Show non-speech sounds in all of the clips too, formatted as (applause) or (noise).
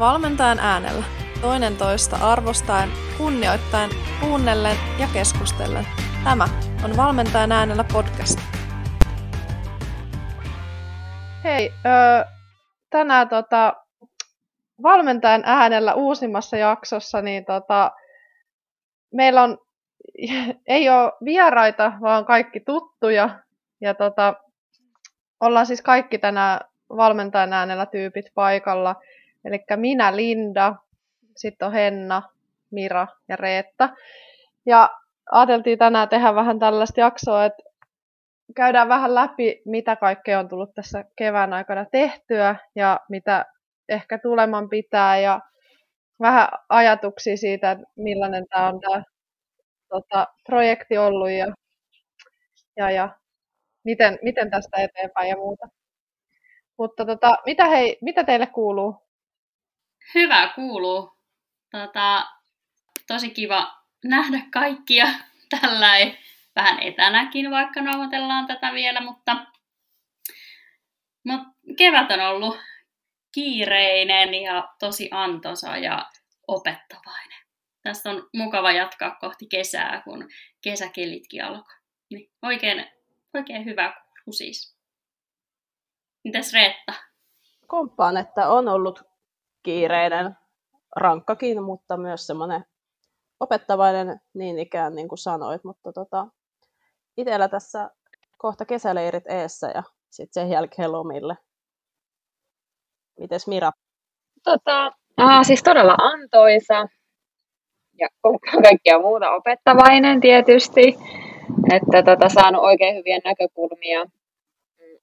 valmentajan äänellä. Toinen toista arvostaen, kunnioittaen, kuunnellen ja keskustellen. Tämä on Valmentajan äänellä podcast. Hei, tänään tota, valmentajan äänellä uusimmassa jaksossa, niin tota, meillä on, (laughs) ei ole vieraita, vaan kaikki tuttuja. Ja tota, ollaan siis kaikki tänään valmentajan äänellä tyypit paikalla. Eli minä, Linda, sitten on Henna, Mira ja Reetta. Ja ajateltiin tänään tehdä vähän tällaista jaksoa, että käydään vähän läpi, mitä kaikkea on tullut tässä kevään aikana tehtyä ja mitä ehkä tuleman pitää ja vähän ajatuksia siitä, että millainen tämä on tämä tota, projekti ollut ja, ja, ja miten, miten tästä eteenpäin ja muuta. Mutta tota, mitä, hei, mitä teille kuuluu? Hyvä kuuluu. Tota, tosi kiva nähdä kaikkia (laughs) tällä vähän etänäkin, vaikka nauhoitellaan tätä vielä, mutta, mutta kevät on ollut kiireinen ja tosi antoisa ja opettavainen. Tästä on mukava jatkaa kohti kesää, kun kesäkelitkin alkoi. Niin oikein, oikein hyvä kuulu siis. Mitäs Reetta? Komppaan, että on ollut kiireinen, rankkakin, mutta myös semmoinen opettavainen niin ikään, niin kuin sanoit. Mutta tota, itsellä tässä kohta kesäleirit eessä ja sitten sen jälkeen lomille. Mites Mira? Tota, aa, siis todella antoisa ja kaikkea muuta opettavainen tietysti. Että tota, saanut oikein hyviä näkökulmia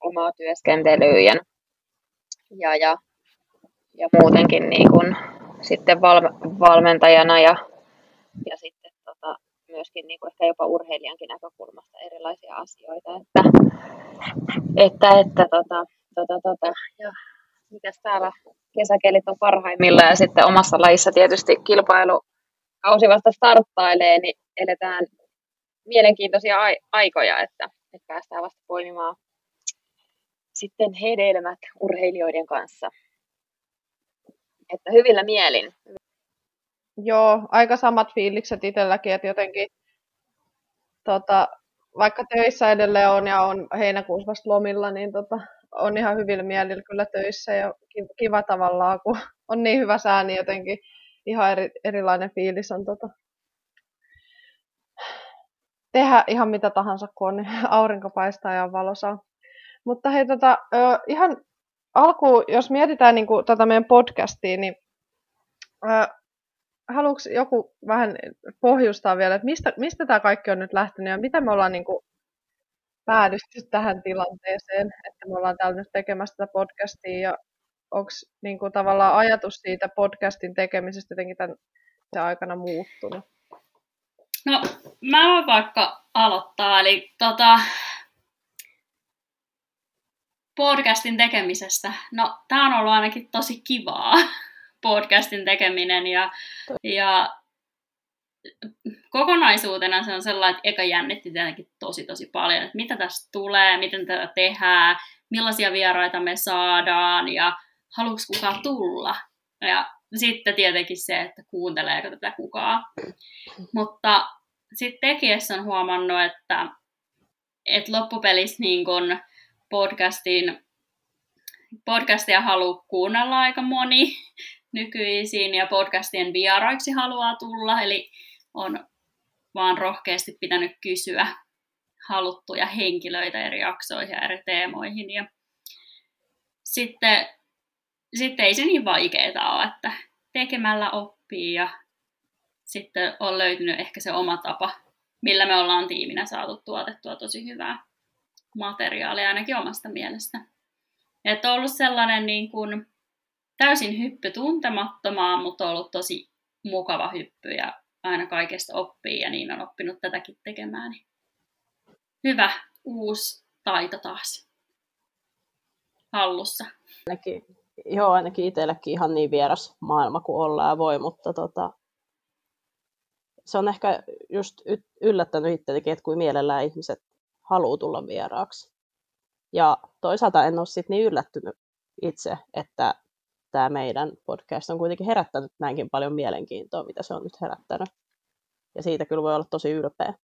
omaa työskentelyyn ja, ja, ja, muutenkin niin kun, sitten val, valmentajana ja, ja sitten tota, myöskin niin kuin ehkä jopa urheilijankin näkökulmasta erilaisia asioita, että, että, että tota, tota, tota, ja mitäs täällä kesäkelit on parhaimmillaan ja sitten omassa lajissa tietysti kilpailu kausi vasta starttailee, niin eletään mielenkiintoisia aikoja, että, että päästään vasta poimimaan sitten hedelmät urheilijoiden kanssa. Että hyvillä mielin. Joo, aika samat fiilikset itselläkin, että jotenkin tota, vaikka töissä edelleen on ja on heinäkuussa vasta lomilla, niin tota, on ihan hyvillä mielillä kyllä töissä ja kiva tavallaan, kun on niin hyvä sää, niin jotenkin ihan eri, erilainen fiilis on tota, tehdä ihan mitä tahansa, kun on aurinko paistaa ja valosaa. Mutta hei, tota, ihan alkuun, jos mietitään niin kuin, tätä meidän podcastia, niin haluatko joku vähän pohjustaa vielä, että mistä, mistä tämä kaikki on nyt lähtenyt ja mitä me ollaan niin kuin, päädytty tähän tilanteeseen, että me ollaan täällä nyt tekemässä tätä podcastia ja onko niin tavallaan ajatus siitä podcastin tekemisestä jotenkin tämän aikana muuttunut? No, mä voin vaikka aloittaa. Eli tota, podcastin tekemisestä. No, tämä on ollut ainakin tosi kivaa, (laughs) podcastin tekeminen. Ja, ja kokonaisuutena se on sellainen, että eka jännitti tietenkin tosi tosi paljon, että mitä tästä tulee, miten tätä tehdään, millaisia vieraita me saadaan ja haluuks kukaan tulla. Ja sitten tietenkin se, että kuunteleeko tätä kukaan. Mutta sitten tekijässä on huomannut, että, että loppupelissä niin kun podcastin, podcastia haluaa kuunnella aika moni nykyisin ja podcastien vieraiksi haluaa tulla, eli on vaan rohkeasti pitänyt kysyä haluttuja henkilöitä eri jaksoihin ja eri teemoihin. Ja sitten, sitten ei se niin vaikeaa ole, että tekemällä oppii ja sitten on löytynyt ehkä se oma tapa, millä me ollaan tiiminä saatu tuotettua tosi hyvää materiaalia ainakin omasta mielestä. Että on ollut sellainen niin kuin täysin hyppy tuntemattomaan, mutta on ollut tosi mukava hyppy ja aina kaikesta oppii ja niin on oppinut tätäkin tekemään. Hyvä uusi taito taas hallussa. Ainakin, joo, ainakin itsellekin ihan niin vieras maailma kuin ollaan voi, mutta tota, se on ehkä just yllättänyt itseäkin, että kuin mielellään ihmiset haluaa tulla vieraaksi. Ja toisaalta en ole sitten niin yllättynyt itse, että tämä meidän podcast on kuitenkin herättänyt näinkin paljon mielenkiintoa, mitä se on nyt herättänyt. Ja siitä kyllä voi olla tosi ylpeä.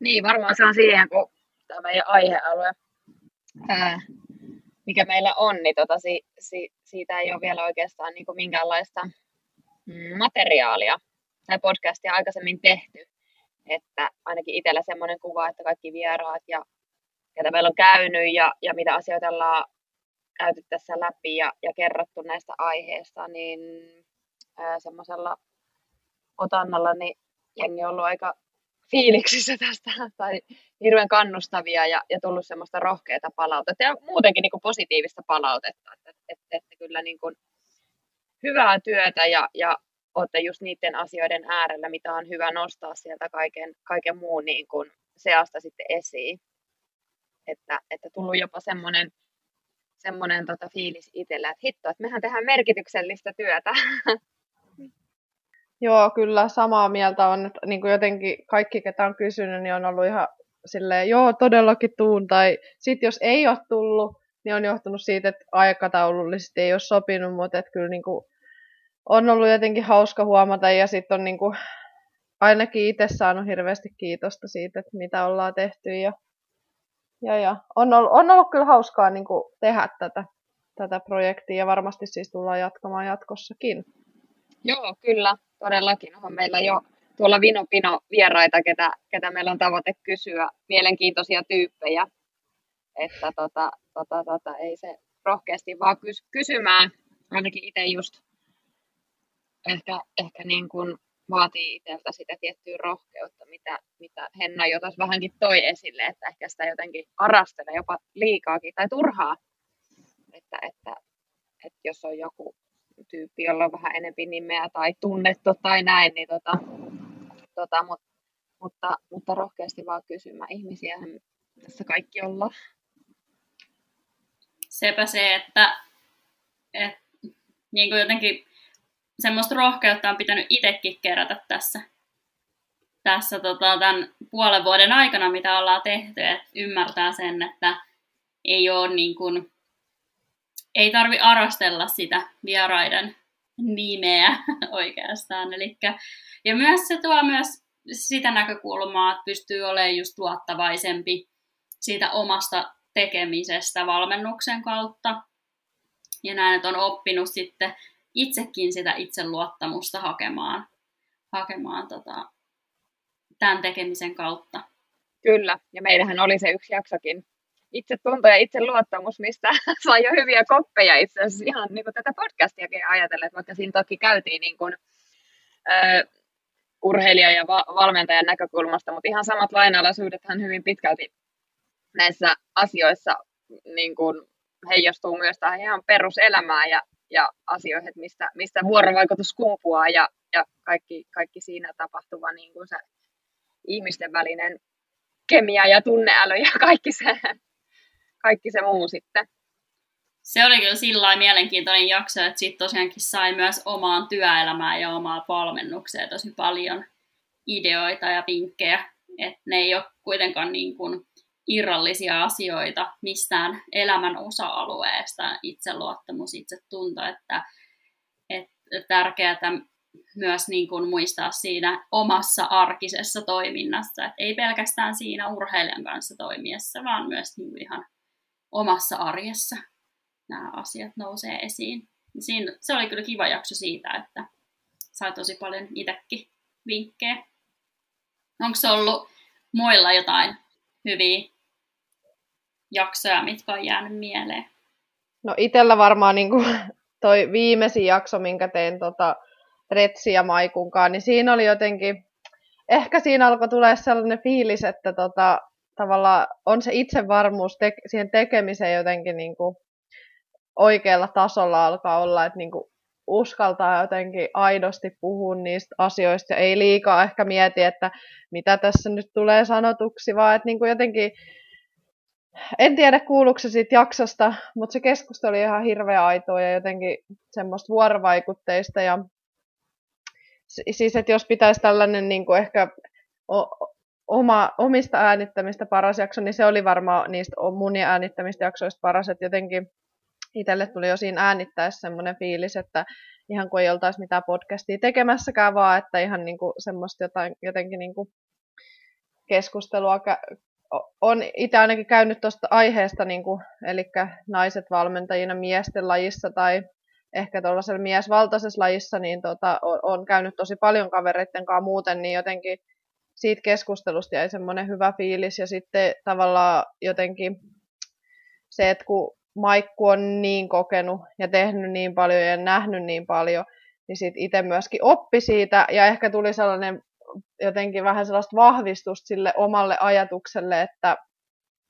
Niin, varmaan se on siihen, kun tämä meidän aihealue, ää, mikä meillä on, niin tota, si, si, siitä ei ole vielä oikeastaan niin kuin minkäänlaista mm, materiaalia tai podcastia aikaisemmin tehty. Että ainakin itsellä semmoinen kuva, että kaikki vieraat ja ketä meillä on käynyt ja, ja mitä asioita ollaan käyty tässä läpi ja, ja kerrottu näistä aiheista, niin semmoisella otannalla niin jengi on ollut aika fiiliksissä (laughs) tästä tai hirveän kannustavia ja, ja tullut semmoista rohkeata palautetta ja muutenkin niin kuin positiivista palautetta, että, että, että kyllä niin kuin hyvää työtä ja, ja olette just niiden asioiden äärellä, mitä on hyvä nostaa sieltä kaiken, kaiken muun niin kuin seasta sitten esiin. Että, että tullut jopa semmoinen semmoinen tota, fiilis itsellä, että hitto, että mehän tehdään merkityksellistä työtä. (laughs) Joo, kyllä samaa mieltä on, että niin kuin jotenkin kaikki, ketä on kysynyt, niin on ollut ihan silleen, joo, todellakin tuun, tai sitten jos ei ole tullut, niin on johtunut siitä, että aikataulullisesti ei ole sopinut, mutta että kyllä niin kuin on ollut jotenkin hauska huomata, ja sitten on niin kuin ainakin itse saanut hirveästi kiitosta siitä, että mitä ollaan tehty, ja, ja, ja. On, ollut, on ollut kyllä hauskaa niin kuin tehdä tätä, tätä projektia, ja varmasti siis tullaan jatkamaan jatkossakin. Joo, kyllä todellakin. Onhan meillä jo tuolla Vinopino vieraita, ketä, ketä meillä on tavoite kysyä, mielenkiintoisia tyyppejä, että tota, tota, tota, ei se rohkeasti vaan kys, kysymään, ainakin itse just ehkä, ehkä niin kuin vaatii itseltä sitä tiettyä rohkeutta, mitä, mitä Henna jo tuossa vähänkin toi esille, että ehkä sitä jotenkin arastelee jopa liikaakin tai turhaa, että, että, että jos on joku tyyppi, jolla on vähän enempi nimeä tai tunnettu tai näin, niin tota, tota, mut, mutta, mutta rohkeasti vaan kysymään ihmisiä, tässä kaikki ollaan. Sepä se, että, että niin kuin jotenkin semmoista rohkeutta on pitänyt itsekin kerätä tässä, tässä tota, tämän puolen vuoden aikana, mitä ollaan tehty, että ymmärtää sen, että ei ole niin kuin, ei tarvi arastella sitä vieraiden nimeä (laughs) oikeastaan. Elikkä, ja myös se tuo myös sitä näkökulmaa, että pystyy olemaan just luottavaisempi siitä omasta tekemisestä valmennuksen kautta. Ja näin, että on oppinut sitten itsekin sitä itseluottamusta hakemaan, hakemaan tota, tämän tekemisen kautta. Kyllä, ja meillähän oli se yksi jaksokin itsetunto ja itseluottamus, mistä (laughs) sai jo hyviä koppeja itse asiassa ihan niin kuin tätä podcastiakin ajatellen, vaikka siinä toki käytiin niin kuin, uh, urheilija- ja va- valmentajan näkökulmasta, mutta ihan samat lainalaisuudethan hyvin pitkälti näissä asioissa niin kuin heijastuu myös tähän ihan peruselämään ja, ja asioihin, että mistä, mistä vuorovaikutus kumpuaa ja, ja kaikki, kaikki siinä tapahtuva niin kuin se ihmisten välinen kemia ja tunneäly ja kaikki se kaikki se muu sitten. Se oli kyllä sillä mielenkiintoinen jakso, että sitten tosiaankin sai myös omaan työelämään ja omaan valmennukseen tosi paljon ideoita ja vinkkejä. Että ne ei ole kuitenkaan niin kuin irrallisia asioita mistään elämän osa-alueesta, itseluottamus, itsetunto, että, että tärkeää myös niin kuin muistaa siinä omassa arkisessa toiminnassa, että ei pelkästään siinä urheilijan kanssa toimiessa, vaan myös niin ihan omassa arjessa nämä asiat nousee esiin. Siinä, se oli kyllä kiva jakso siitä, että sai tosi paljon itsekin vinkkejä. Onko se ollut muilla jotain hyviä jaksoja, mitkä on jäänyt mieleen? No itellä varmaan niin kuin (laughs) toi viimeisin jakso, minkä tein tota Retsi ja Maikunkaan, niin siinä oli jotenkin, ehkä siinä alkoi tulee sellainen fiilis, että tota, tavallaan on se itsevarmuus te- siihen tekemiseen jotenkin niin kuin oikealla tasolla alkaa olla, että niin kuin uskaltaa jotenkin aidosti puhua niistä asioista ja ei liikaa ehkä mieti, että mitä tässä nyt tulee sanotuksi, vaan että niin kuin jotenkin, en tiedä kuuluuko se siitä jaksosta, mutta se keskustelu oli ihan hirveä aitoa ja jotenkin semmoista vuorovaikutteista ja siis, että jos pitäisi tällainen niin kuin ehkä oma, omista äänittämistä paras jakso, niin se oli varmaan niistä mun äänittämistä jaksoista paras, että jotenkin itselle tuli jo siinä äänittäessä semmoinen fiilis, että ihan kuin ei oltaisi mitään podcastia tekemässäkään, vaan että ihan niin kuin semmoista jotain, jotenkin niin kuin keskustelua on itse ainakin käynyt tuosta aiheesta, niin kuin, eli naiset valmentajina miesten lajissa tai ehkä tuollaisella miesvaltaisessa lajissa, niin tota, on, käynyt tosi paljon kavereiden kanssa muuten, niin jotenkin siitä keskustelusta jäi semmoinen hyvä fiilis. Ja sitten tavallaan jotenkin se, että kun Maikku on niin kokenut ja tehnyt niin paljon ja nähnyt niin paljon, niin sitten itse myöskin oppi siitä ja ehkä tuli sellainen jotenkin vähän sellaista vahvistusta sille omalle ajatukselle, että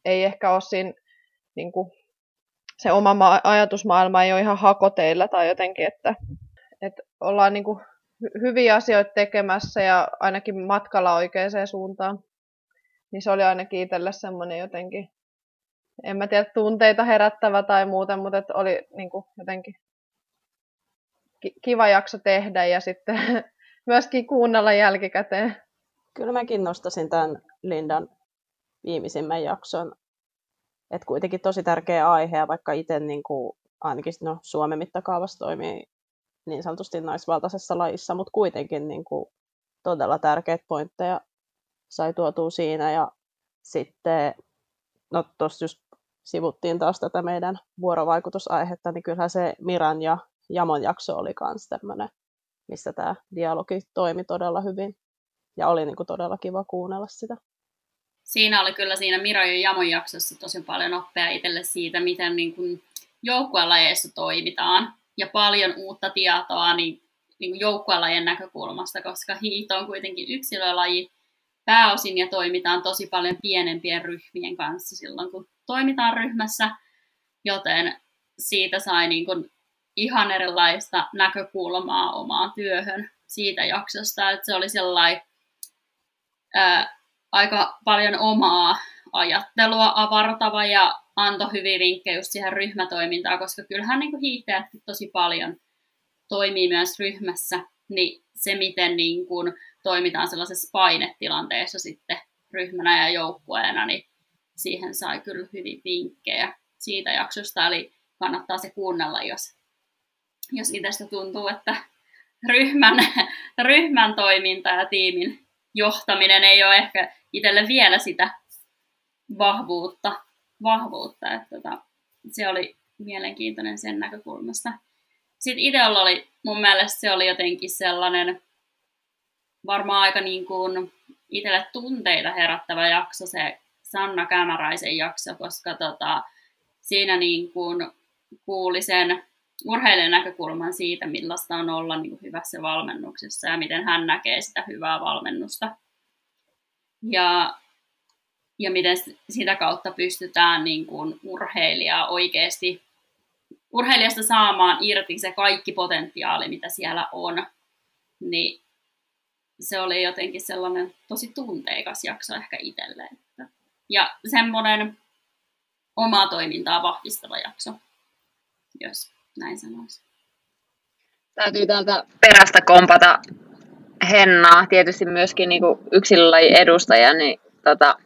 ei ehkä ole siinä niin kuin, se oma ma- ajatusmaailma ei ole ihan hakoteilla tai jotenkin, että, että ollaan niin kuin, hyviä asioita tekemässä ja ainakin matkalla oikeaan suuntaan. Niin se oli ainakin itselle semmoinen jotenkin, en mä tiedä, tunteita herättävä tai muuta, mutta että oli niin kuin, jotenkin kiva jakso tehdä ja sitten myöskin kuunnella jälkikäteen. Kyllä mäkin nostasin tämän Lindan viimeisimmän jakson. Että kuitenkin tosi tärkeä aihe, ja vaikka itse niin kuin, ainakin no, Suomen mittakaavassa toimii niin sanotusti naisvaltaisessa lajissa, mutta kuitenkin niin kuin, todella tärkeitä pointteja sai tuotua siinä. Ja sitten, no tuossa just sivuttiin taas tätä meidän vuorovaikutusaihetta, niin kyllähän se Miran ja Jamon jakso oli myös tämmöinen missä tämä dialogi toimi todella hyvin. Ja oli niin kuin todella kiva kuunnella sitä. Siinä oli kyllä siinä Miro ja Jamon jaksossa tosi paljon oppia itselle siitä, miten niin kuin joukkuelajeissa toimitaan. Ja paljon uutta tietoa niin, niin kuin joukkuelajien näkökulmasta, koska hiihto on kuitenkin yksilölaji pääosin ja toimitaan tosi paljon pienempien ryhmien kanssa silloin, kun toimitaan ryhmässä. Joten siitä sai niin kuin ihan erilaista näkökulmaa omaan työhön siitä jaksosta, että se oli sellainen ää, aika paljon omaa ajattelua avartava ja antoi hyviä vinkkejä just siihen ryhmätoimintaan, koska kyllähän niin hiihtäjät tosi paljon toimii myös ryhmässä, niin se miten niin kuin toimitaan sellaisessa painetilanteessa sitten ryhmänä ja joukkueena, niin siihen sai kyllä hyvin vinkkejä siitä jaksosta, eli kannattaa se kuunnella, jos jos itsestä tuntuu, että ryhmän, (laughs) ryhmän toiminta ja tiimin johtaminen ei ole ehkä itselle vielä sitä vahvuutta. vahvuutta että tota, se oli mielenkiintoinen sen näkökulmasta. Sitten itsellä oli, mun mielestä se oli jotenkin sellainen varmaan aika niin kuin itselle tunteita herättävä jakso, se Sanna Kämäräisen jakso, koska tota, siinä niin kuin kuuli sen urheilijan näkökulman siitä, millaista on olla niin kuin hyvässä valmennuksessa ja miten hän näkee sitä hyvää valmennusta. Ja, ja miten sitä kautta pystytään niin kuin urheilijaa oikeasti urheilijasta saamaan irti se kaikki potentiaali, mitä siellä on, niin se oli jotenkin sellainen tosi tunteikas jakso ehkä itselle. Ja semmoinen omaa toimintaa vahvistava jakso, jos näin sanoisin. Täytyy täältä perästä kompata Hennaa, tietysti myöskin niin yksilölaji edustaja, niin tota,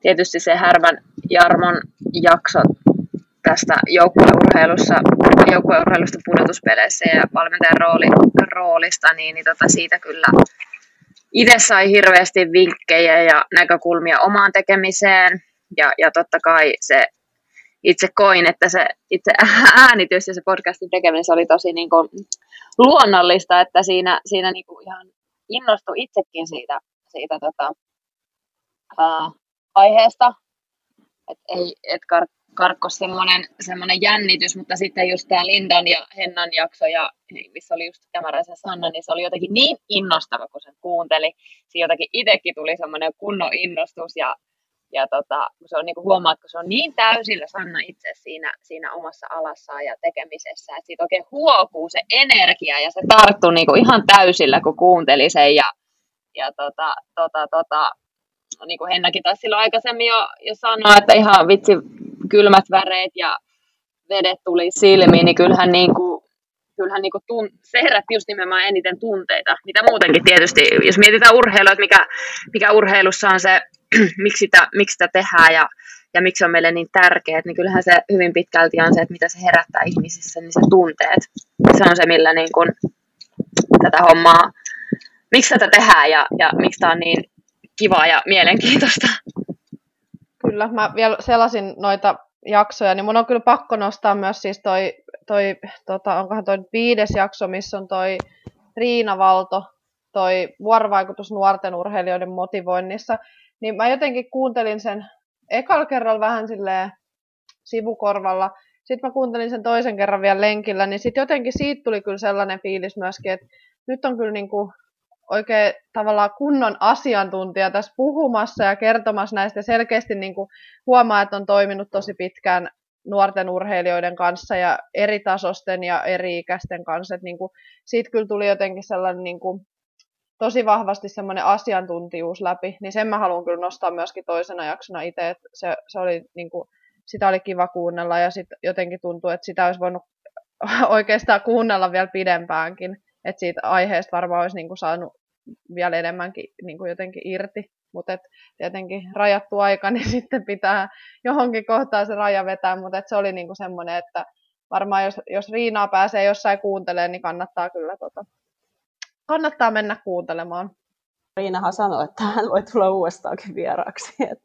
tietysti se Härmän Jarmon jakso tästä joukkueurheilussa, joukkueurheilusta pudotuspeleissä ja valmentajan rooli, roolista, niin, niin tota, siitä kyllä itse sai hirveästi vinkkejä ja näkökulmia omaan tekemiseen. Ja, ja totta kai se itse koin, että se itse (laughs) äänitys ja se podcastin tekeminen se oli tosi niin kuin luonnollista, että siinä, siinä niin kuin ihan innostui itsekin siitä, siitä tota, ää, aiheesta. Et ei, et kar, karkko semmoinen, semmoinen jännitys, mutta sitten just tämä Lindan ja Hennan jakso, ja, missä oli just Kämäräisen Sanna, niin se oli jotenkin niin innostava, kun sen kuunteli. Siinä jotenkin itsekin tuli semmoinen kunnon innostus, ja ja tota, se on niinku huomaa, että se on niin täysillä Sanna itse siinä, siinä omassa alassaan ja tekemisessä, että siitä oikein huokuu se energia ja se tarttui niinku ihan täysillä, kun kuunteli sen ja, ja tota, tota, tota, niin kuin Hennakin taisi silloin aikaisemmin jo, jo sanoa, että ihan vitsi kylmät väreet ja vedet tuli silmiin, niin kyllähän, niin kuin, kyllähän niin tun, se herätti just nimenomaan eniten tunteita, mitä muutenkin tietysti, jos mietitään urheilua, että mikä, mikä urheilussa on se (clears throat) miksi, sitä, miksi sitä tehdään ja, ja miksi se on meille niin tärkeää, niin kyllähän se hyvin pitkälti on se, että mitä se herättää ihmisissä, niin se tunteet. Se on se, millä niin kuin tätä hommaa, miksi tätä tehdään ja, ja miksi tämä on niin kivaa ja mielenkiintoista. Kyllä, mä vielä selasin noita jaksoja, niin mun on kyllä pakko nostaa myös siis toi, toi tota, onkohan toi viides jakso, missä on toi Riina Valto, toi vuorovaikutus nuorten urheilijoiden motivoinnissa, niin mä jotenkin kuuntelin sen ekalla kerralla vähän silleen sivukorvalla, sitten mä kuuntelin sen toisen kerran vielä lenkillä, niin sitten jotenkin siitä tuli kyllä sellainen fiilis myöskin, että nyt on kyllä niinku oikein tavallaan kunnon asiantuntija tässä puhumassa ja kertomassa näistä. Selkeästi niin kuin huomaa, että on toiminut tosi pitkään nuorten urheilijoiden kanssa ja eri tasosten ja eri ikäisten kanssa. Niin kuin, siitä kyllä tuli jotenkin sellainen niin kuin, tosi vahvasti semmoinen asiantuntijuus läpi, niin sen mä haluan kyllä nostaa myöskin toisena jaksona itse, että se, se oli niin kuin, sitä oli kiva kuunnella ja sitten jotenkin tuntuu, että sitä olisi voinut (laughs) oikeastaan kuunnella vielä pidempäänkin että siitä aiheesta varmaan olisi niin kuin saanut vielä enemmänkin niin kuin jotenkin irti. Mutta tietenkin rajattu aika, niin (laughs) sitten pitää johonkin kohtaan se raja vetää, mutta se oli niin kuin semmoinen, että varmaan jos, jos Riinaa pääsee jossain kuuntelemaan, niin kannattaa kyllä tota, kannattaa mennä kuuntelemaan. Riinahan sanoi, että hän voi tulla uudestaankin vieraaksi. (laughs) Et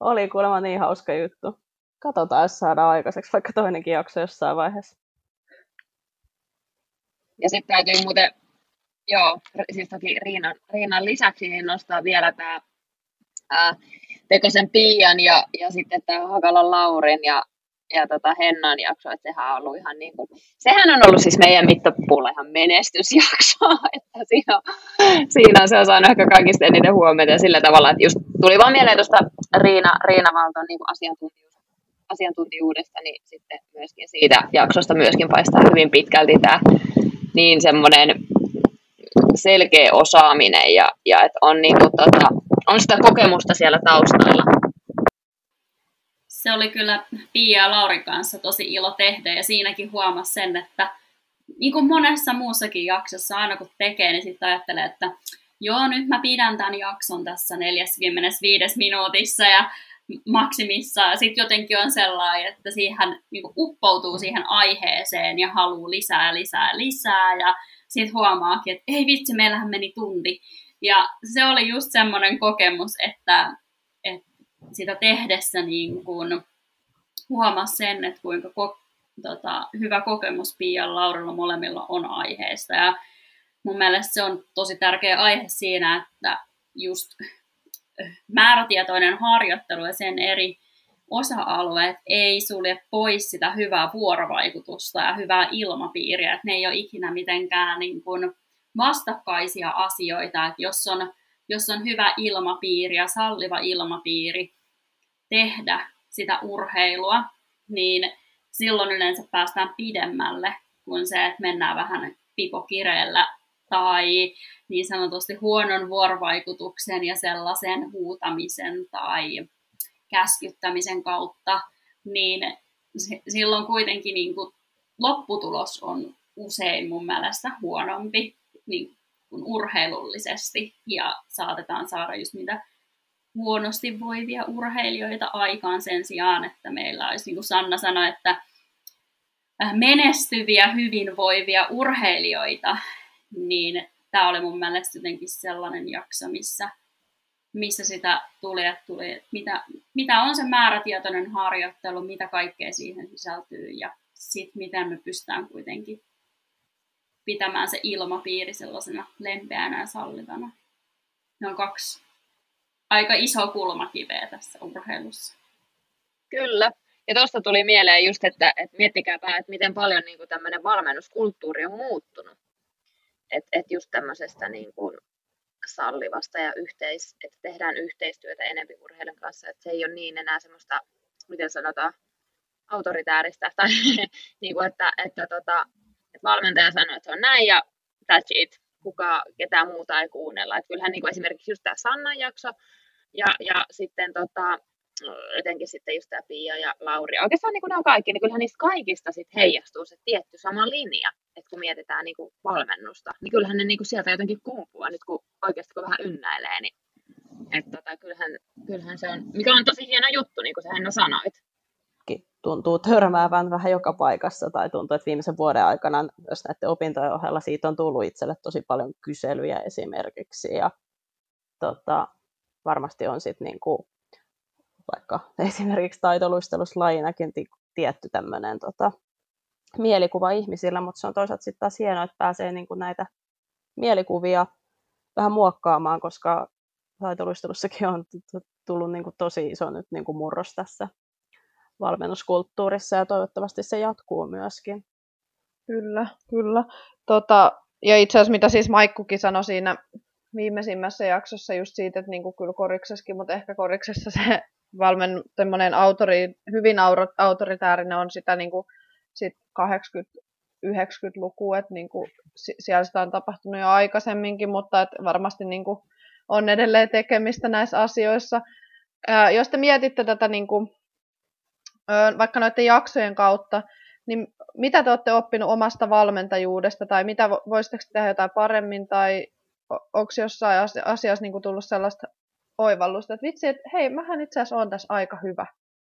oli kuulemma niin hauska juttu. Katsotaan, jos saadaan aikaiseksi vaikka toinenkin jakso jossain vaiheessa. Ja sitten täytyy muuten, joo, siis toki Riinan, Riinan lisäksi niin nostaa vielä tämä Pekosen Pian ja, ja sitten tämä Hakalan Laurin ja, ja tota Hennan jakso, että sehän on ollut ihan niin kuin, sehän on ollut siis meidän mittapuulla ihan menestysjakso, (laughs) että siinä siinä se on saanut ehkä kaikista eniten huomiota sillä tavalla, että just tuli vaan mieleen tuosta Riina, Riina Valton niin asiantuntijuus, asiantuntijuudesta, niin sitten myöskin siitä jaksosta myöskin paistaa hyvin pitkälti tämä niin semmoinen selkeä osaaminen ja, ja että on, niin kuin, tota, on sitä kokemusta siellä taustalla. Se oli kyllä Pia ja Lauri kanssa tosi ilo tehdä ja siinäkin huomasi sen, että niin kuin monessa muussakin jaksossa aina kun tekee, niin sitten ajattelee, että joo, nyt mä pidän tämän jakson tässä 45 minuutissa ja maksimissa. Sitten jotenkin on sellainen, että siihen niin uppoutuu siihen aiheeseen ja haluaa lisää, lisää, lisää. Ja sitten huomaakin, että ei vitsi, meillähän meni tunti. Ja se oli just semmoinen kokemus, että, että sitä tehdessä niin kun huomasi sen, että kuinka ko, tota, hyvä kokemus Pia Laurilla molemmilla on aiheesta. Ja mun mielestä se on tosi tärkeä aihe siinä, että just määrätietoinen harjoittelu ja sen eri osa-alueet ei sulje pois sitä hyvää vuorovaikutusta ja hyvää ilmapiiriä, että ne ei ole ikinä mitenkään niin kuin vastakkaisia asioita, että jos on, jos on hyvä ilmapiiri ja salliva ilmapiiri tehdä sitä urheilua, niin silloin yleensä päästään pidemmälle kuin se, että mennään vähän pipokireellä tai niin sanotusti huonon vuorovaikutuksen ja sellaisen huutamisen tai käskyttämisen kautta, niin silloin kuitenkin niin kuin lopputulos on usein mun mielestä huonompi niin kuin urheilullisesti. Ja saatetaan saada just mitä huonosti voivia urheilijoita aikaan sen sijaan, että meillä olisi, niin kuin Sanna sanoi, että menestyviä, hyvinvoivia urheilijoita, niin tämä oli mun mielestä jotenkin sellainen jakso, missä, missä sitä tuli, että tuli mitä, mitä on se määrätietoinen harjoittelu, mitä kaikkea siihen sisältyy ja sitten miten me pystytään kuitenkin pitämään se ilmapiiri sellaisena lempeänä ja sallivana. Ne on kaksi aika iso kulmakiveä tässä urheilussa. Kyllä. Ja tuosta tuli mieleen just, että, että miettikääpä, että miten paljon niin tämmöinen valmennuskulttuuri on muuttunut. Että et just tämmöisestä niin kuin sallivasta ja yhteis, että tehdään yhteistyötä enempi urheilun kanssa, että se ei ole niin enää semmoista, miten sanotaan, autoritääristä, tai (laughs) niin kuin, että, että, tota, että valmentaja sanoo, että se on näin ja that's it, kuka, ketään muuta ei kuunnella. Että kyllähän niin kuin esimerkiksi just tämä Sannan jakso ja, ja sitten tota, etenkin sitten just tämä Pia ja Lauri. Oikeastaan niin kuin nämä kaikki, niin kyllähän niistä kaikista sit heijastuu se tietty sama linja, että kun mietitään niin kuin valmennusta, niin kyllähän ne niin kuin sieltä jotenkin kumpuaa nyt kun oikeasti kun vähän ynnäilee, niin että tota, kyllähän, kyllähän se on, mikä on tosi hieno juttu, niin kuin sä Henna sanoit. Tuntuu törmäävän vähän joka paikassa, tai tuntuu, että viimeisen vuoden aikana myös näiden opintojen ohella siitä on tullut itselle tosi paljon kyselyjä esimerkiksi, ja tota, varmasti on sitten niinku, vaikka (laughs) esimerkiksi taitoluistelussa lajinakin tietty tämmöinen tota, mielikuva ihmisillä, mutta se on toisaalta sitten taas hienoa, että pääsee niinku näitä mielikuvia vähän muokkaamaan, koska taitoluistelussakin on tullut niin kuin tosi iso nyt niin kuin murros tässä valmennuskulttuurissa ja toivottavasti se jatkuu myöskin. Kyllä, kyllä. Tota, ja itse asiassa mitä siis Maikkukin sanoi siinä viimeisimmässä jaksossa just siitä, että niin kuin kyllä koriksessakin, mutta ehkä koriksessa se valmen, autori, hyvin autoritäärinen on sitä niin kuin sit 80 90-luku, että niin kuin, siellä sitä on tapahtunut jo aikaisemminkin, mutta että varmasti niin kuin, on edelleen tekemistä näissä asioissa. Ää, jos te mietitte tätä niin kuin, vaikka noiden jaksojen kautta, niin mitä te olette oppinut omasta valmentajuudesta, tai mitä voisitteko tehdä jotain paremmin, tai onko jossain asiassa niin kuin tullut sellaista oivallusta, että vitsi, että hei, mähän itse asiassa on tässä aika hyvä.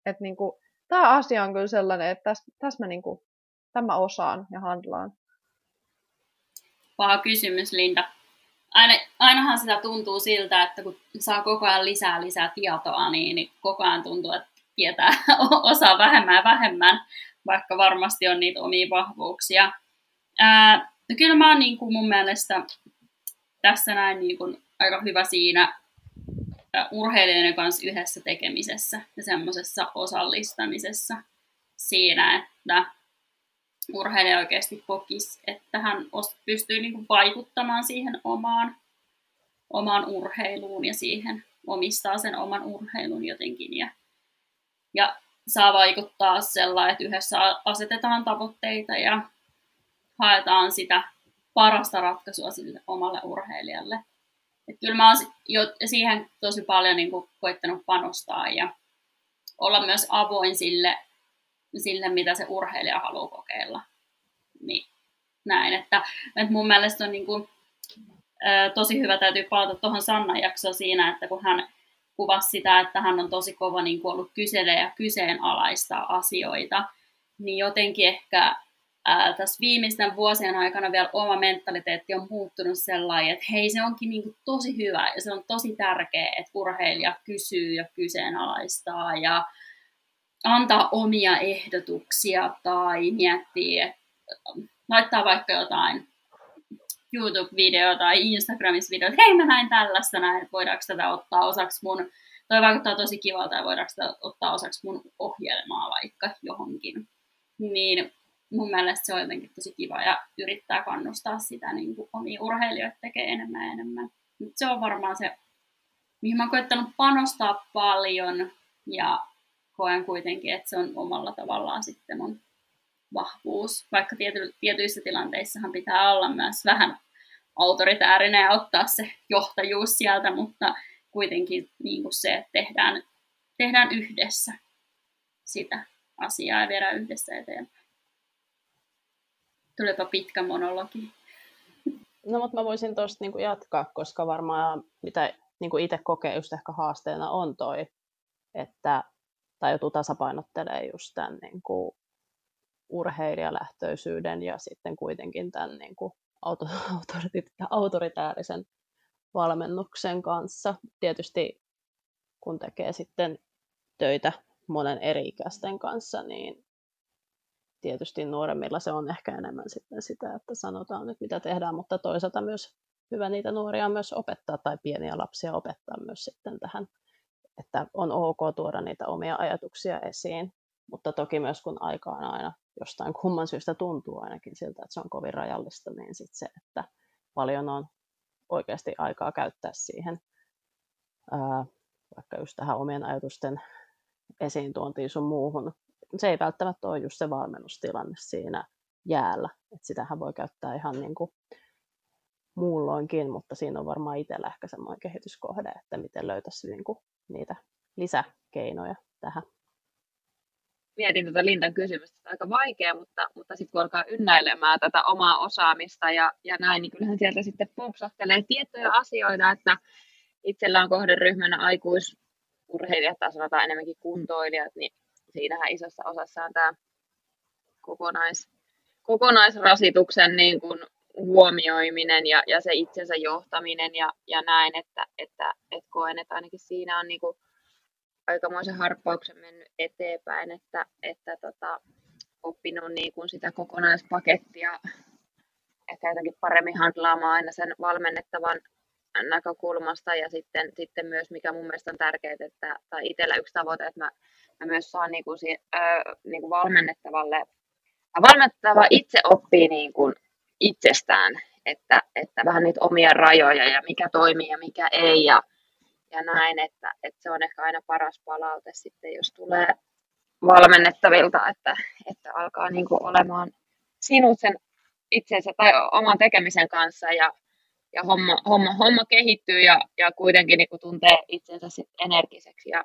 Että niin kuin, tämä asia on kyllä sellainen, että tässä, tässä mä niin kuin, tämä osaan ja handlaan? Paha kysymys, Linda. Aina, ainahan sitä tuntuu siltä, että kun saa koko ajan lisää lisää tietoa, niin, niin koko ajan tuntuu, että tietää (laughs) osaa vähemmän ja vähemmän, vaikka varmasti on niitä omia vahvuuksia. Ää, no kyllä mä oon niin kuin mun mielestä tässä näin niin kuin aika hyvä siinä urheilijoiden kanssa yhdessä tekemisessä ja semmoisessa osallistamisessa siinä, että urheilija oikeasti kokisi, että hän pystyy niin kuin vaikuttamaan siihen omaan, omaan urheiluun ja siihen omistaa sen oman urheilun jotenkin ja, ja saa vaikuttaa sellainen, että yhdessä asetetaan tavoitteita ja haetaan sitä parasta ratkaisua sille omalle urheilijalle. Et kyllä mä oon jo siihen tosi paljon niin koittanut panostaa ja olla myös avoin sille sille, mitä se urheilija haluaa kokeilla. Niin näin, että, että mun mielestä on niin kuin, ää, tosi hyvä, täytyy palata tuohon Sannan jaksoon siinä, että kun hän kuvasi sitä, että hän on tosi kova niin kuin ollut kysele ja kyseenalaistaa asioita, niin jotenkin ehkä ää, tässä viimeisten vuosien aikana vielä oma mentaliteetti on muuttunut sellainen, että hei se onkin niin kuin tosi hyvä ja se on tosi tärkeää, että urheilija kysyy ja kyseenalaistaa ja antaa omia ehdotuksia tai miettii, että laittaa vaikka jotain YouTube-video tai Instagramissa video, että hei mä näin tällaista näin, voidaanko tätä ottaa osaksi mun, toi vaikuttaa tosi kivalta ja voidaanko tätä ottaa osaksi mun ohjelmaa vaikka johonkin. Niin mun mielestä se on jotenkin tosi kiva ja yrittää kannustaa sitä niin kuin omia urheilijoita tekee enemmän ja enemmän. Mutta se on varmaan se, mihin mä oon koettanut panostaa paljon ja koen kuitenkin, että se on omalla tavallaan sitten mun vahvuus, vaikka tiety, tietyissä tilanteissahan pitää olla myös vähän autoritäärinen ja ottaa se johtajuus sieltä, mutta kuitenkin niin kuin se, että tehdään, tehdään yhdessä sitä asiaa ja viedään yhdessä eteenpäin. Tulipa pitkä monologi. No, mutta mä voisin tuosta niinku jatkaa, koska varmaan mitä niinku itse kokee just ehkä haasteena on toi, että tai joutuu tasapainottelemaan just tämän niin kuin urheilijalähtöisyyden ja sitten kuitenkin tämän niin kuin auto, (laughs) autoritäärisen valmennuksen kanssa. Tietysti kun tekee sitten töitä monen eri ikäisten kanssa, niin tietysti nuoremmilla se on ehkä enemmän sitten sitä, että sanotaan nyt mitä tehdään, mutta toisaalta myös hyvä niitä nuoria myös opettaa tai pieniä lapsia opettaa myös sitten tähän että on ok tuoda niitä omia ajatuksia esiin, mutta toki myös kun aika on aina jostain kumman syystä tuntuu ainakin siltä, että se on kovin rajallista, niin sitten se, että paljon on oikeasti aikaa käyttää siihen, ää, vaikka just tähän omien ajatusten esiin tuontiin sun muuhun. Se ei välttämättä ole just se valmennustilanne siinä jäällä, että sitähän voi käyttää ihan niin kuin muulloinkin, mutta siinä on varmaan itsellä ehkä semmoinen kehityskohde, että miten löytäisi niin kuin niitä lisäkeinoja tähän. Mietin tätä Lindan kysymystä, että aika vaikea, mutta, mutta sitten kun alkaa ynnäilemään tätä omaa osaamista ja, ja näin, niin kyllähän sieltä sitten pumpsattelee tiettyjä asioita, että itsellä on kohderyhmänä aikuisurheilijat tai sanotaan enemmänkin kuntoilijat, niin siinähän isossa osassa on tämä kokonais, kokonaisrasituksen niin kuin huomioiminen ja, ja se itsensä johtaminen ja, ja näin, että, että, että koen, että ainakin siinä on niin aikamoisen harppauksen mennyt eteenpäin, että, että tota, oppinut kuin sitä kokonaispakettia ehkä jotenkin paremmin handlaamaan aina sen valmennettavan näkökulmasta ja sitten, sitten myös, mikä mun mielestä on tärkeää, että, tai itsellä yksi tavoite, että mä, mä myös saan niin kuin, äh, niin kuin valmennettavalle, valmennettava itse oppii niin kuin itsestään, että, että vähän niitä omia rajoja ja mikä toimii ja mikä ei ja, ja näin, että, että se on ehkä aina paras palaute sitten, jos tulee valmennettavilta, että, että alkaa niin kuin olemaan sinut sen itsensä tai oman tekemisen kanssa ja, ja homma, homma, homma kehittyy ja, ja kuitenkin niin kuin tuntee itsensä sit energiseksi ja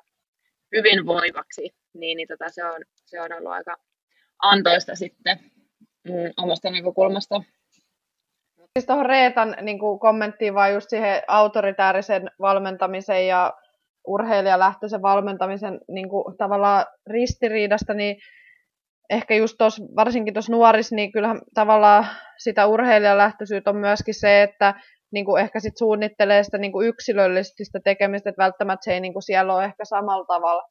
hyvinvoivaksi, niin, niin tota, se, on, se on ollut aika antoista sitten mm, omasta näkökulmasta. Siis tuohon Reetan niin kommenttiin vaan just siihen autoritäärisen valmentamisen ja urheilijalähtöisen valmentamisen niin kuin, tavallaan ristiriidasta, niin ehkä just tos, varsinkin tuossa nuorissa, niin kyllähän tavallaan sitä urheilijalähtöisyyttä on myöskin se, että niin kuin ehkä sit suunnittelee sitä niin kuin yksilöllisesti sitä tekemistä, että välttämättä se ei niin kuin siellä ole ehkä samalla tavalla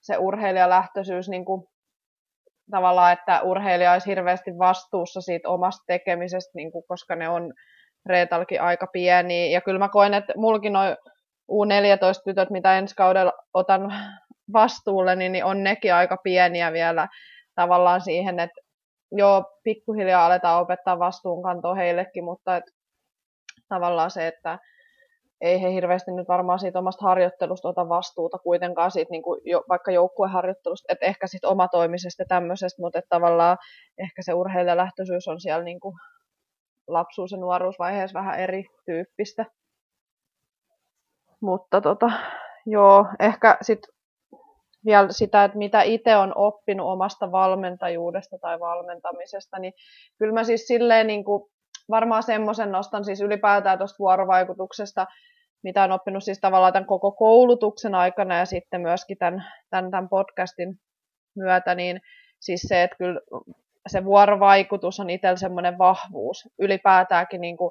se urheilijalähtöisyys niin kuin, tavallaan, että urheilija olisi hirveästi vastuussa siitä omasta tekemisestä, niin kuin, koska ne on Reetalkin aika pieni. Ja kyllä mä koen, että mullakin noin U14-tytöt, mitä ensi kaudella otan vastuulle, niin, niin on nekin aika pieniä vielä tavallaan siihen, että joo, pikkuhiljaa aletaan opettaa vastuunkantoa heillekin, mutta et, tavallaan se, että ei he hirveästi nyt varmaan siitä omasta harjoittelusta ota vastuuta kuitenkaan siitä niin kuin jo, vaikka joukkueharjoittelusta, että ehkä siitä omatoimisesta tämmöisestä, mutta tavallaan ehkä se urheilijalähtöisyys on siellä niin kuin lapsuus- ja nuoruusvaiheessa vähän erityyppistä. Mutta tota, joo, ehkä sitten vielä sitä, että mitä itse on oppinut omasta valmentajuudesta tai valmentamisesta, niin kyllä mä siis silleen niin kuin, varmaan semmoisen nostan siis ylipäätään tuosta vuorovaikutuksesta, mitä on oppinut siis tavallaan tämän koko koulutuksen aikana ja sitten myöskin tämän, tämän, tämän podcastin myötä, niin siis se, että kyllä se vuorovaikutus on itsellä semmoinen vahvuus. Ylipäätäänkin niin kuin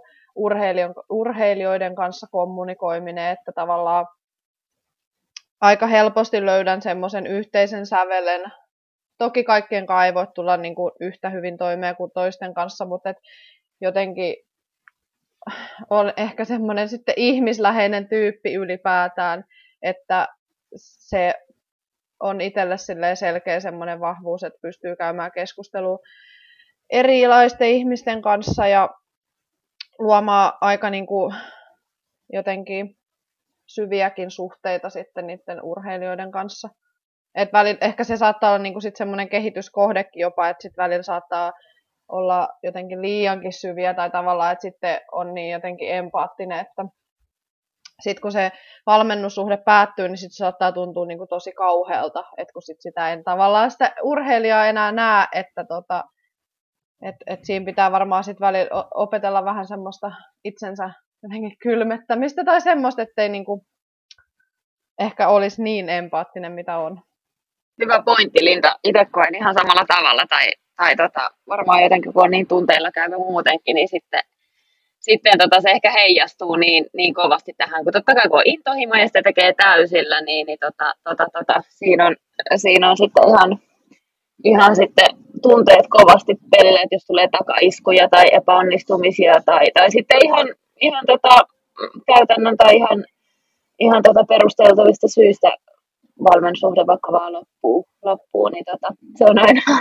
urheilijoiden kanssa kommunikoiminen, että tavallaan aika helposti löydän semmoisen yhteisen sävelen. Toki kaikkien kai ei voi tulla niin kuin yhtä hyvin toimeen kuin toisten kanssa, mutta et jotenkin on ehkä semmoinen sitten ihmisläheinen tyyppi ylipäätään, että se on itselle selkeä semmoinen vahvuus, että pystyy käymään keskustelua erilaisten ihmisten kanssa ja luomaan aika niin kuin jotenkin syviäkin suhteita sitten niiden urheilijoiden kanssa. Et välillä, ehkä se saattaa olla niinku sit semmoinen kehityskohdekin jopa, että sit välillä saattaa olla jotenkin liiankin syviä tai tavallaan, että sitten on niin jotenkin empaattinen, että sitten kun se valmennussuhde päättyy, niin sitten se saattaa tuntua niin kuin tosi kauhealta, että kun sit sitä en tavallaan sitä urheilijaa enää näe, että tota, et, et siinä pitää varmaan sitten välillä opetella vähän semmoista itsensä jotenkin kylmettämistä tai semmoista, ettei niinku ehkä olisi niin empaattinen, mitä on. Hyvä pointti, Linda. Itse koen ihan samalla tavalla, tai, tai tota, varmaan jotenkin kun on niin tunteilla käyvä muutenkin, niin sitten, sitten tota, se ehkä heijastuu niin, niin kovasti tähän, kun totta kai kun on intohimo ja sitä tekee täysillä, niin, niin tota, tota, tota, siinä, on, siinä on sitten ihan, ihan sitten tunteet kovasti pelleet, jos tulee takaiskuja tai epäonnistumisia tai, tai sitten ihan ihan tota, käytännön tai ihan, ihan tota perusteltavista syistä valmennussuhde vaikka vaan loppuu, loppuu niin tota, se on aina (laughs)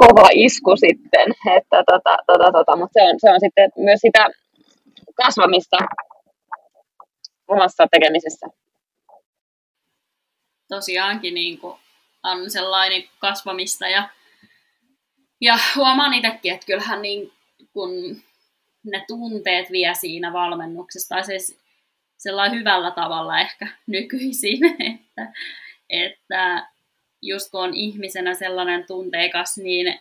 kova isku sitten, että tota, tota, tota, mutta se on, se on sitten myös sitä kasvamista omassa tekemisessä. Tosiaankin niin kuin on sellainen kasvamista ja, ja huomaan itsekin, että kyllähän niin kun ne tunteet vie siinä valmennuksessa, tai siis sellainen hyvällä tavalla ehkä (laughs) nykyisin, että, että just kun on ihmisenä sellainen tunteikas, niin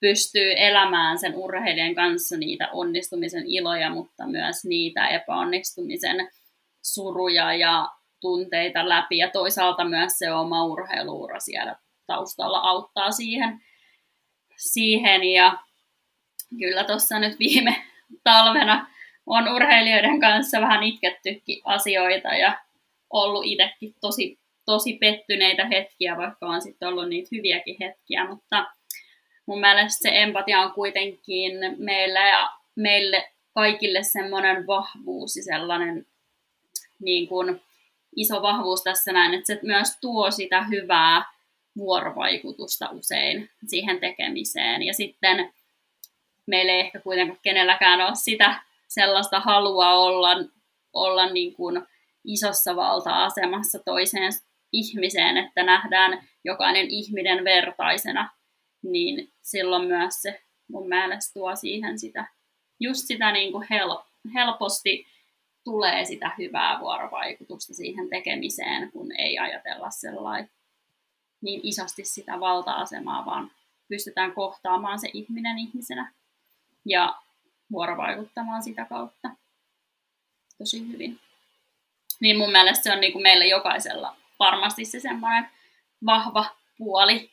pystyy elämään sen urheilijan kanssa niitä onnistumisen iloja, mutta myös niitä epäonnistumisen suruja ja tunteita läpi. Ja toisaalta myös se oma urheiluura siellä taustalla auttaa siihen. siihen. Ja kyllä tuossa nyt viime talvena on urheilijoiden kanssa vähän itkettykin asioita ja ollut itsekin tosi, tosi pettyneitä hetkiä, vaikka on sitten ollut niitä hyviäkin hetkiä, mutta mun mielestä se empatia on kuitenkin meille ja meille kaikille semmoinen vahvuus ja sellainen niin kuin iso vahvuus tässä näin, että se myös tuo sitä hyvää vuorovaikutusta usein siihen tekemiseen. Ja sitten meillä ei ehkä kuitenkaan kenelläkään ole sitä sellaista halua olla, olla niin kuin isossa valta-asemassa toiseen ihmiseen, että nähdään jokainen ihminen vertaisena, niin silloin myös se mun mielestä tuo siihen sitä, just sitä niin kuin hel, helposti tulee sitä hyvää vuorovaikutusta siihen tekemiseen, kun ei ajatella sellainen niin isosti sitä valta-asemaa, vaan pystytään kohtaamaan se ihminen ihmisenä. Ja vuorovaikuttamaan sitä kautta tosi hyvin. Niin mun mielestä se on niin kuin meillä jokaisella varmasti se semmoinen vahva puoli,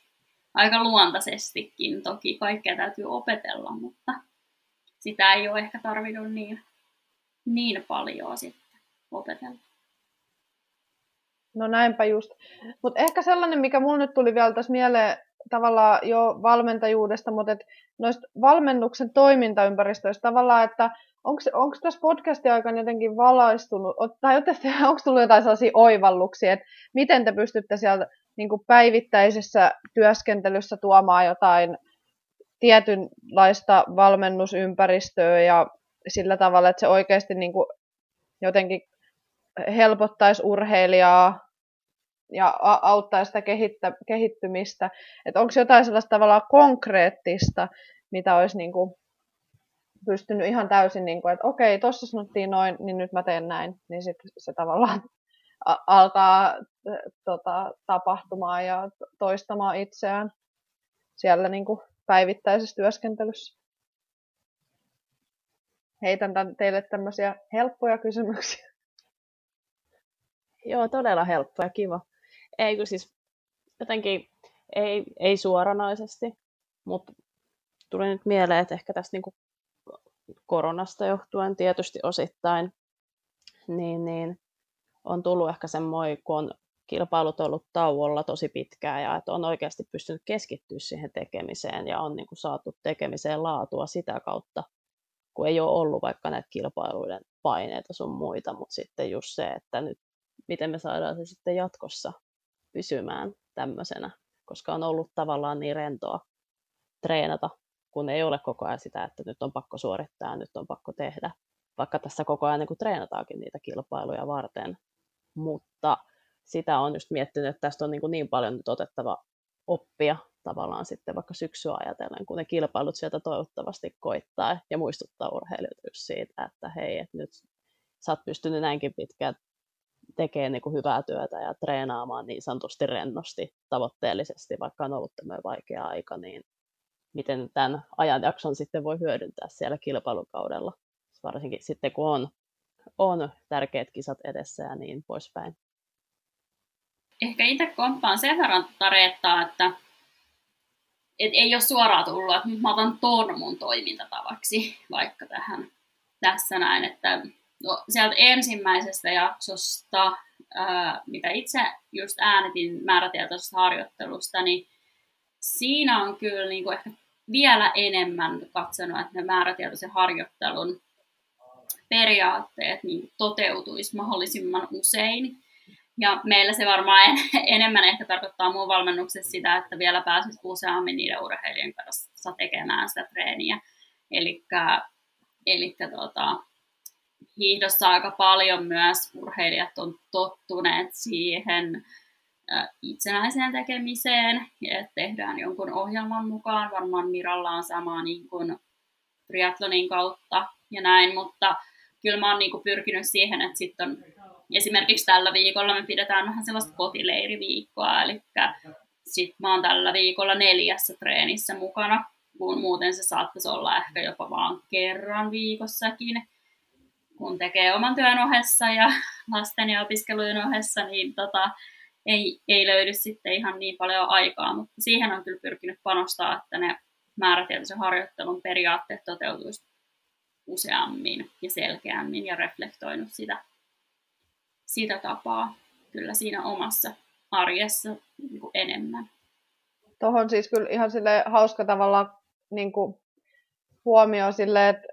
aika luontaisestikin. Toki kaikkea täytyy opetella, mutta sitä ei ole ehkä tarvinnut niin, niin paljon sitten opetella. No näinpä just. Mutta ehkä sellainen, mikä mulle nyt tuli vielä tässä mieleen tavallaan jo valmentajuudesta, mutta et noista valmennuksen toimintaympäristöistä tavallaan, että onko tässä podcastin aikana jotenkin valaistunut, tai (laughs) onko tullut jotain sellaisia oivalluksia, että miten te pystytte siellä niin päivittäisessä työskentelyssä tuomaan jotain tietynlaista valmennusympäristöä ja sillä tavalla, että se oikeasti niin jotenkin helpottaisi urheilijaa ja auttaisi sitä kehittä, kehittymistä. Että onko jotain sellaista tavallaan konkreettista, mitä olisi niin kuin pystynyt ihan täysin, niin kuin, että okei, tuossa sanottiin noin, niin nyt mä teen näin, niin sitten se tavallaan alkaa tota, tapahtumaan ja toistamaan itseään siellä niin kuin päivittäisessä työskentelyssä. Heitän tämän, teille tämmöisiä helppoja kysymyksiä. Joo, todella helppo ja kiva. Ei kun siis jotenkin, ei, ei suoranaisesti, mutta tuli nyt mieleen, että ehkä tästä niin koronasta johtuen tietysti osittain, niin, niin on tullut ehkä semmoinen, kun on kilpailut ollut tauolla tosi pitkään ja että on oikeasti pystynyt keskittyä siihen tekemiseen ja on niin kuin saatu tekemiseen laatua sitä kautta, kun ei ole ollut vaikka näitä kilpailuiden paineita sun muita, mutta sitten just se, että nyt miten me saadaan se sitten jatkossa pysymään tämmöisenä, koska on ollut tavallaan niin rentoa treenata, kun ei ole koko ajan sitä, että nyt on pakko suorittaa, nyt on pakko tehdä, vaikka tässä koko ajan niin kuin treenataankin niitä kilpailuja varten. Mutta sitä on just miettinyt, että tästä on niin, kuin niin paljon nyt otettava oppia tavallaan sitten vaikka syksyä ajatellen, kun ne kilpailut sieltä toivottavasti koittaa ja muistuttaa urheilijoita siitä, että hei, että nyt sä oot pystynyt näinkin pitkään tekee niin kuin hyvää työtä ja treenaamaan niin sanotusti rennosti, tavoitteellisesti, vaikka on ollut tämmöinen vaikea aika, niin miten tämän ajanjakson sitten voi hyödyntää siellä kilpailukaudella, varsinkin sitten kun on, on tärkeät kisat edessä ja niin poispäin. Ehkä itse komppaan sen verran tarettaa, että et ei ole suoraan tullut, että mä otan ton mun toimintatavaksi vaikka tähän tässä näin, että No, sieltä ensimmäisestä jaksosta, ää, mitä itse just äänitin määrätietoisesta harjoittelusta, niin siinä on kyllä niin kuin ehkä vielä enemmän katsonut, että ne määrätietoisen harjoittelun periaatteet niin toteutuisi mahdollisimman usein. Ja meillä se varmaan en, (laughs) enemmän ehkä tarkoittaa muun valmennuksessa sitä, että vielä pääsisi useammin niiden urheilijan kanssa tekemään sitä treeniä. Eli tota, hiihdossa aika paljon myös urheilijat on tottuneet siihen itsenäiseen tekemiseen, että tehdään jonkun ohjelman mukaan. Varmaan Miralla on sama niin kuin triathlonin kautta ja näin, mutta kyllä mä oon niin kuin pyrkinyt siihen, että sitten on esimerkiksi tällä viikolla me pidetään vähän sellaista kotileiriviikkoa, eli sitten mä oon tällä viikolla neljässä treenissä mukana, kun muuten se saattaisi olla ehkä jopa vaan kerran viikossakin. Kun tekee oman työn ohessa ja (laughs) lasten ja opiskelujen ohessa, niin tota, ei, ei löydy sitten ihan niin paljon aikaa, mutta siihen on kyllä pyrkinyt panostaa, että ne määrätietoisen harjoittelun periaatteet toteutuisi useammin ja selkeämmin ja reflektoinut sitä, sitä tapaa kyllä siinä omassa arjessa niin kuin enemmän. Tuohon siis kyllä ihan sille hauska tavalla niin kuin huomio sille, että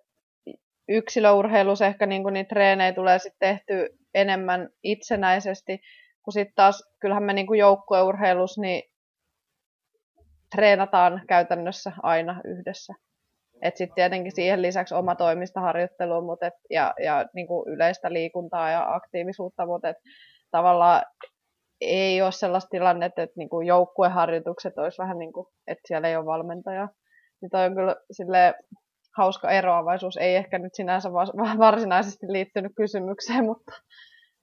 yksilöurheilussa ehkä niin kuin niitä treenejä tulee sitten tehty enemmän itsenäisesti, kun sitten taas kyllähän me niin kuin joukkueurheilussa niin treenataan käytännössä aina yhdessä. Et sitten tietenkin siihen lisäksi oma toimista harjoittelua mutta et, ja, ja niin kuin yleistä liikuntaa ja aktiivisuutta, mutta et, tavallaan ei ole sellaista tilannetta, että niin kuin joukkueharjoitukset olisi vähän niin kuin, että siellä ei ole valmentajaa. Niin toi on kyllä sille hauska eroavaisuus. Ei ehkä nyt sinänsä (laughs) varsinaisesti liittynyt kysymykseen, mutta,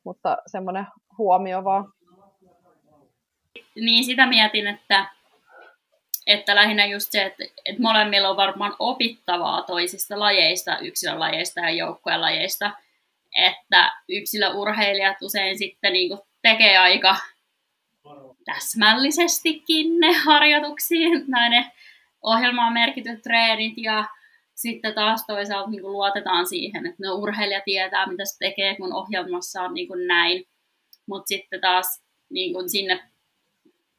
mutta semmoinen huomio vaan. Niin sitä mietin, että että lähinnä just se, että, että molemmilla on varmaan opittavaa toisista lajeista, yksilölajeista ja joukkojen lajeista, että yksilöurheilijat usein sitten niin tekee aika täsmällisestikin ne harjoituksiin, (laughs) näin ohjelmaan merkityt treenit ja sitten taas toisaalta niin kuin luotetaan siihen, että no urheilija tietää, mitä se tekee, kun ohjelmassa on niin kuin näin. Mutta sitten taas niin kuin sinne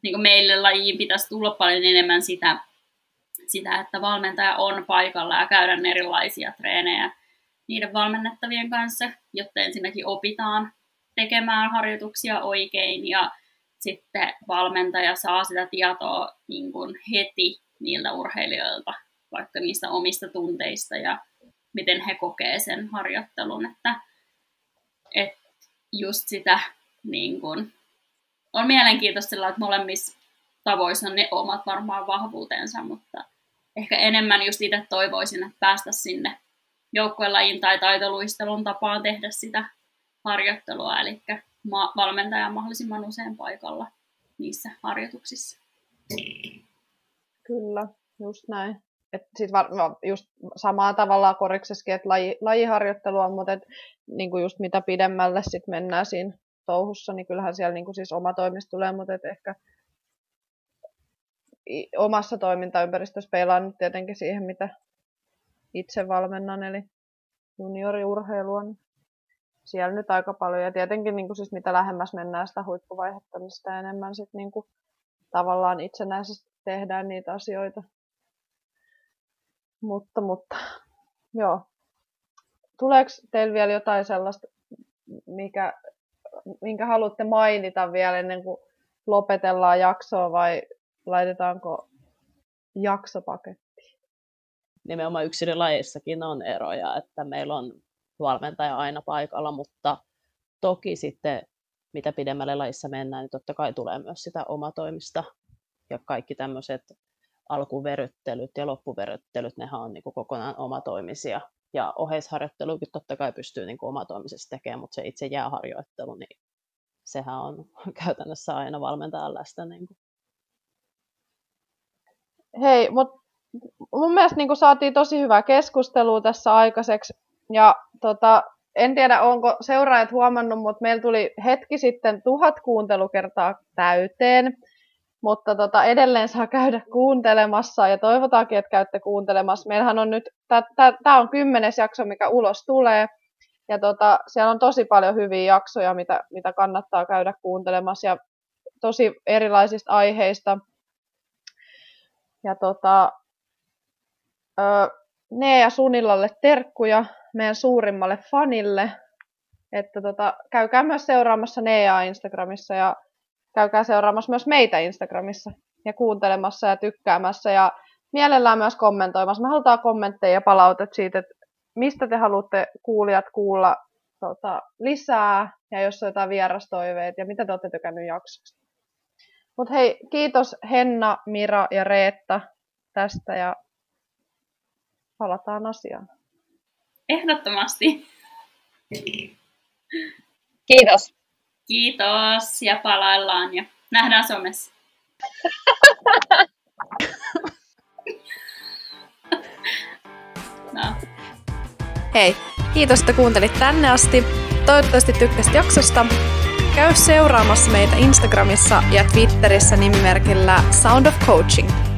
niin kuin meille lajiin pitäisi tulla paljon enemmän sitä, sitä, että valmentaja on paikalla ja käydään erilaisia treenejä niiden valmennettavien kanssa, jotta ensinnäkin opitaan tekemään harjoituksia oikein ja sitten valmentaja saa sitä tietoa niin kuin heti niiltä urheilijoilta, vaikka niistä omista tunteista ja miten he kokee sen harjoittelun, että, että just sitä niin kuin, on mielenkiintoista että molemmissa tavoissa on ne omat varmaan vahvuutensa, mutta ehkä enemmän just itse toivoisin, että päästä sinne joukkuelajin tai taitoluistelun tapaan tehdä sitä harjoittelua, eli valmentaja mahdollisimman usein paikalla niissä harjoituksissa. Kyllä, just näin. Et sit var, just samaa tavalla koriksessakin, että laji, lajiharjoittelu on, mutta et, niin kuin just mitä pidemmälle sit mennään siinä touhussa, niin kyllähän siellä niin kuin siis oma toimisto tulee, mutta et ehkä omassa toimintaympäristössä peilaan nyt tietenkin siihen, mitä itse valmennan, eli junioriurheilua, niin siellä nyt aika paljon. Ja tietenkin niin kuin siis mitä lähemmäs mennään sitä huippuvaihetta, niin sitä enemmän sit niin kuin tavallaan itsenäisesti tehdään niitä asioita. Mutta, mutta, joo. Tuleeko teillä vielä jotain sellaista, mikä, minkä haluatte mainita vielä ennen kuin lopetellaan jaksoa vai laitetaanko jaksopaketti? Nimenomaan yksilölajeissakin on eroja, että meillä on valmentaja aina paikalla, mutta toki sitten mitä pidemmälle lajissa mennään, niin totta kai tulee myös sitä omatoimista ja kaikki tämmöiset alkuveryttelyt ja loppuveryttelyt, nehän on niin kuin kokonaan omatoimisia. Ja oheisharjoittelukin totta kai pystyy niin kuin omatoimisesti tekemään, mutta se itse jääharjoittelu, niin sehän on (laughs) käytännössä aina valmentajan läsnä. Niin kuin. Hei, mutta mun mielestä niin saatiin tosi hyvää keskustelua tässä aikaiseksi. Ja tota, en tiedä, onko seuraajat huomannut, mutta meillä tuli hetki sitten tuhat kuuntelukertaa täyteen. Mutta tota, edelleen saa käydä kuuntelemassa ja toivotaankin, että käytte kuuntelemassa. Meillähän on nyt, tämä on kymmenes jakso, mikä ulos tulee. Ja tota, siellä on tosi paljon hyviä jaksoja, mitä, mitä kannattaa käydä kuuntelemassa ja tosi erilaisista aiheista. Ja tota, ö, Ne ja Sunillalle terkkuja meidän suurimmalle fanille. Että tota, käykää myös seuraamassa Neaa Instagramissa ja käykää seuraamassa myös meitä Instagramissa ja kuuntelemassa ja tykkäämässä ja mielellään myös kommentoimassa. Me halutaan kommentteja ja palautet siitä, että mistä te haluatte kuulijat kuulla tota, lisää ja jos on jotain vierastoiveita ja mitä te olette tykännyt jaksosta. Mutta hei, kiitos Henna, Mira ja Reetta tästä ja palataan asiaan. Ehdottomasti. Kiitos. Kiitos ja palaillaan ja nähdään somessa. (laughs) no. Hei, kiitos, että kuuntelit tänne asti. Toivottavasti tykkäsit jaksosta. Käy seuraamassa meitä Instagramissa ja Twitterissä nimimerkillä Sound of Coaching.